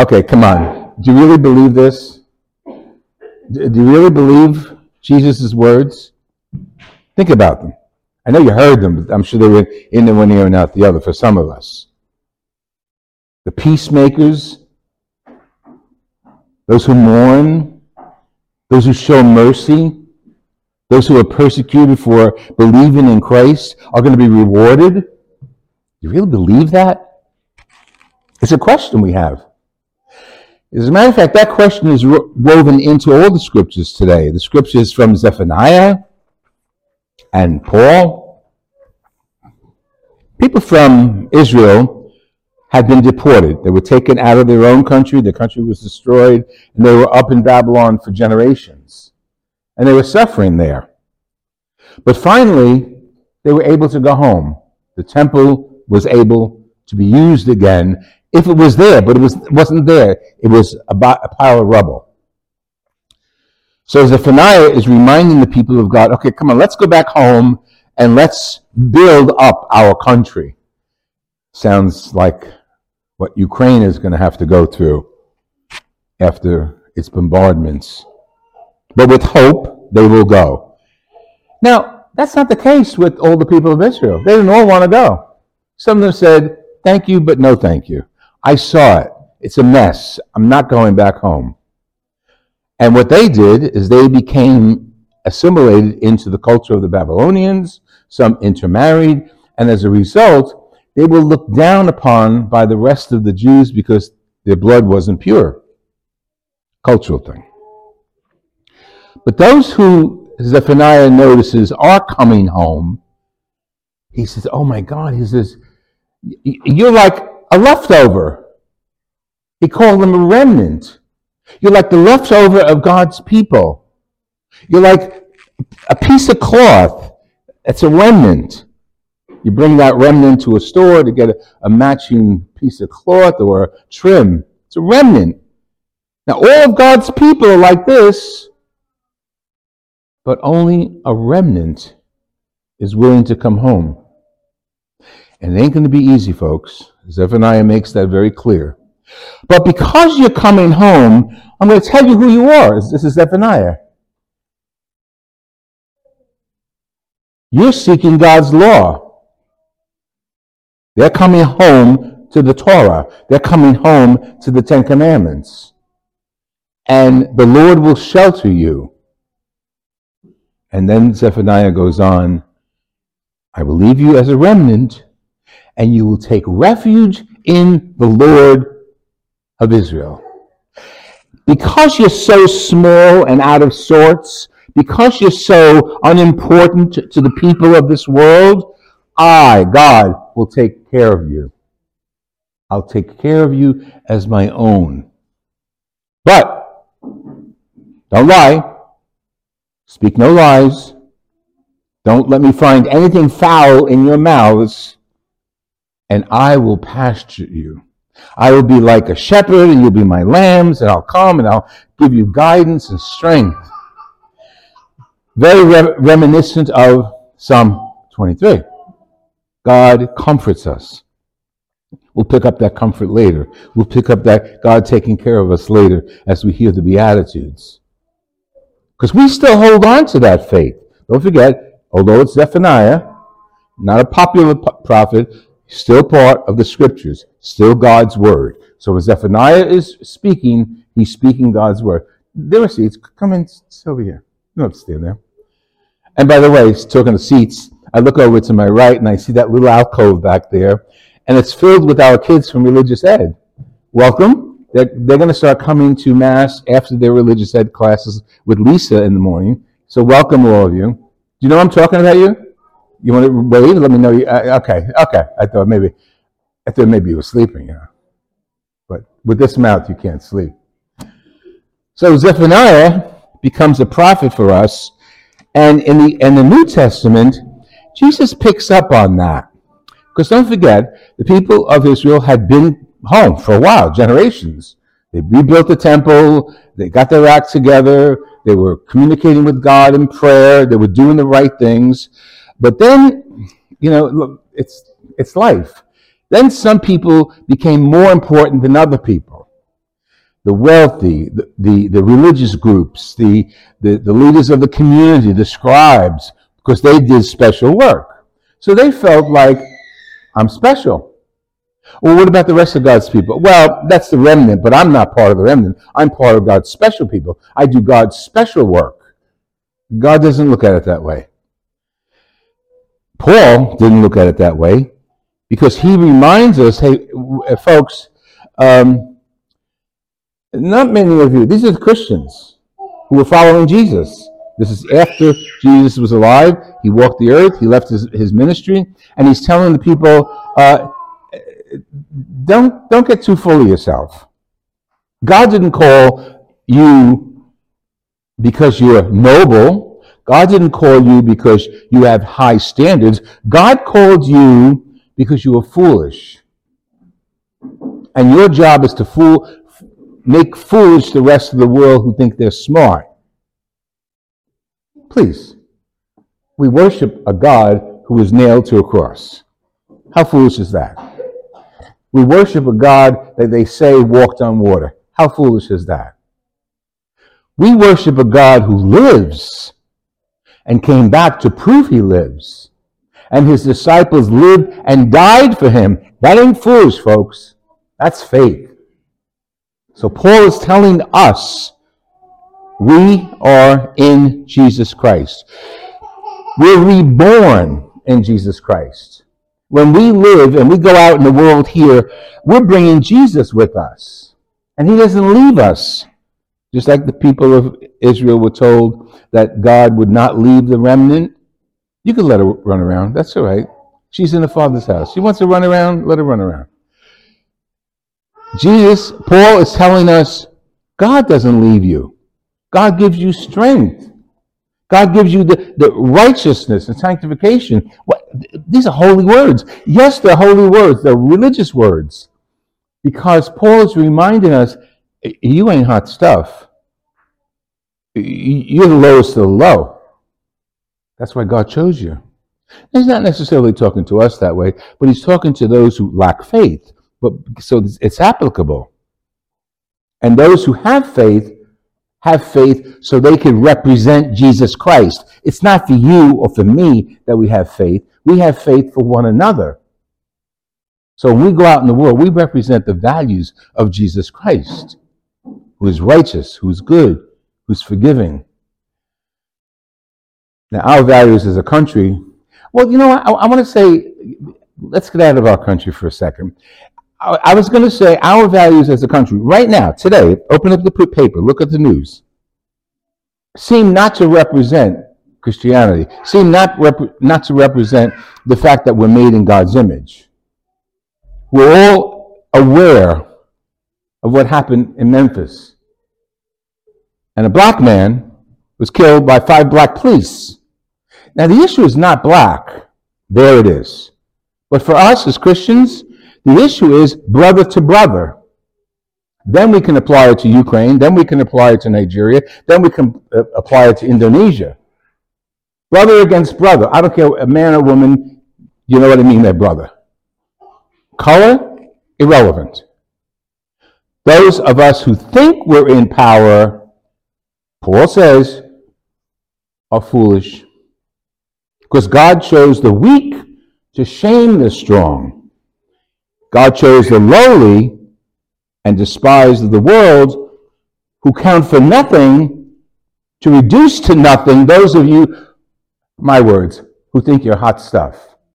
Okay, come on. Do you really believe this? Do you really believe Jesus' words? Think about them. I know you heard them, but I'm sure they were in the one ear and out the other for some of us. The peacemakers, those who mourn, those who show mercy, those who are persecuted for believing in Christ are going to be rewarded. Do you really believe that? It's a question we have. As a matter of fact, that question is woven into all the scriptures today. The scriptures from Zephaniah and Paul. People from Israel had been deported. They were taken out of their own country. The country was destroyed, and they were up in Babylon for generations. And they were suffering there. But finally, they were able to go home. The temple was able to be used again, if it was there, but it, was, wasn't there. It was a, a pile of rubble. So Zephaniah is reminding the people of God, okay, come on, let's go back home and let's build up our country. Sounds like what Ukraine is going to have to go through after its bombardments. But with hope, they will go. Now, that's not the case with all the people of Israel. They didn't all want to go. Some of them said, thank you, but no thank you. I saw it. It's a mess. I'm not going back home. And what they did is they became assimilated into the culture of the Babylonians, some intermarried, and as a result, they were looked down upon by the rest of the Jews because their blood wasn't pure. Cultural thing. But those who Zephaniah notices are coming home, he says, Oh my God, he says, You're like a leftover. He called them a remnant. You're like the leftover of God's people. You're like a piece of cloth. It's a remnant. You bring that remnant to a store to get a, a matching piece of cloth or trim. It's a remnant. Now, all of God's people are like this, but only a remnant is willing to come home. And it ain't going to be easy, folks. Zephaniah makes that very clear. But because you're coming home, I'm going to tell you who you are. This is Zephaniah. You're seeking God's law. They're coming home to the Torah. They're coming home to the Ten Commandments. And the Lord will shelter you. And then Zephaniah goes on, I will leave you as a remnant and you will take refuge in the Lord of Israel. Because you're so small and out of sorts, because you're so unimportant to the people of this world, I, God, will take care of you. I'll take care of you as my own. But, don't lie. Speak no lies. Don't let me find anything foul in your mouths and I will pasture you. I will be like a shepherd, and you'll be my lambs, and I'll come and I'll give you guidance and strength. Very re- reminiscent of Psalm 23. God comforts us. We'll pick up that comfort later. We'll pick up that God taking care of us later as we hear the Beatitudes. Because we still hold on to that faith. Don't forget, although it's Zephaniah, not a popular prophet, still part of the scriptures, still God's word. So when Zephaniah is speaking, he's speaking God's word. There are seats. Come in, sit over here. You don't stand there. And by the way, talking of seats, I look over to my right and I see that little alcove back there, and it's filled with our kids from religious ed. Welcome. They're, they're going to start coming to Mass after their religious ed classes with Lisa in the morning. So welcome all of you. Do you know I'm talking about you? You want to wave? Let me know. You, uh, okay, okay. I thought maybe, I thought maybe you were sleeping. You know. But with this mouth, you can't sleep. So Zephaniah becomes a prophet for us, and in the in the New Testament, Jesus picks up on that. Because don't forget, the people of Israel had been home for a while, generations. They rebuilt the temple. They got their act together. They were communicating with God in prayer. They were doing the right things. But then, you know, it's, it's life. Then some people became more important than other people. the wealthy, the, the, the religious groups, the, the, the leaders of the community, the scribes, because they did special work. So they felt like, I'm special. Well, what about the rest of God's people? Well, that's the remnant, but I'm not part of the remnant. I'm part of God's special people. I do God's special work. God doesn't look at it that way. Paul didn't look at it that way because he reminds us hey, folks, um, not many of you, these are the Christians who were following Jesus. This is after Jesus was alive. He walked the earth. He left his, his ministry. And he's telling the people, uh, don't, don't get too full of yourself. God didn't call you because you're noble. God didn't call you because you have high standards. God called you because you are foolish. And your job is to fool, make foolish the rest of the world who think they're smart. Please, we worship a God who was nailed to a cross. How foolish is that? We worship a God that they say walked on water. How foolish is that? We worship a God who lives and came back to prove he lives. And his disciples lived and died for him. That ain't foolish, folks. That's faith. So Paul is telling us we are in Jesus Christ. We're reborn in Jesus Christ. When we live and we go out in the world here, we're bringing Jesus with us. And he doesn't leave us. Just like the people of Israel were told that God would not leave the remnant. You can let her run around. That's all right. She's in the Father's house. She wants to run around, let her run around. Jesus, Paul is telling us God doesn't leave you. God gives you strength. God gives you the, the righteousness and sanctification. What, these are holy words. Yes, they're holy words. They're religious words. Because Paul is reminding us, you ain't hot stuff. You're the lowest of the low. That's why God chose you. He's not necessarily talking to us that way, but he's talking to those who lack faith. But so it's applicable. And those who have faith have faith so they can represent Jesus Christ. It's not for you or for me that we have faith. We have faith for one another. So when we go out in the world, we represent the values of Jesus Christ, who is righteous, who's good, who's forgiving. Now, our values as a country, well, you know, I, I want to say, let's get out of our country for a second. I was going to say our values as a country right now, today, open up the paper, look at the news, seem not to represent Christianity, seem not, rep- not to represent the fact that we're made in God's image. We're all aware of what happened in Memphis. And a black man was killed by five black police. Now, the issue is not black. There it is. But for us as Christians, the issue is brother to brother. Then we can apply it to Ukraine. Then we can apply it to Nigeria. Then we can uh, apply it to Indonesia. Brother against brother. I don't care, a man or woman, you know what I mean, they're brother. Color, irrelevant. Those of us who think we're in power, Paul says, are foolish. Because God chose the weak to shame the strong. God chose the lowly and despised of the world who count for nothing to reduce to nothing those of you, my words, who think you're hot stuff.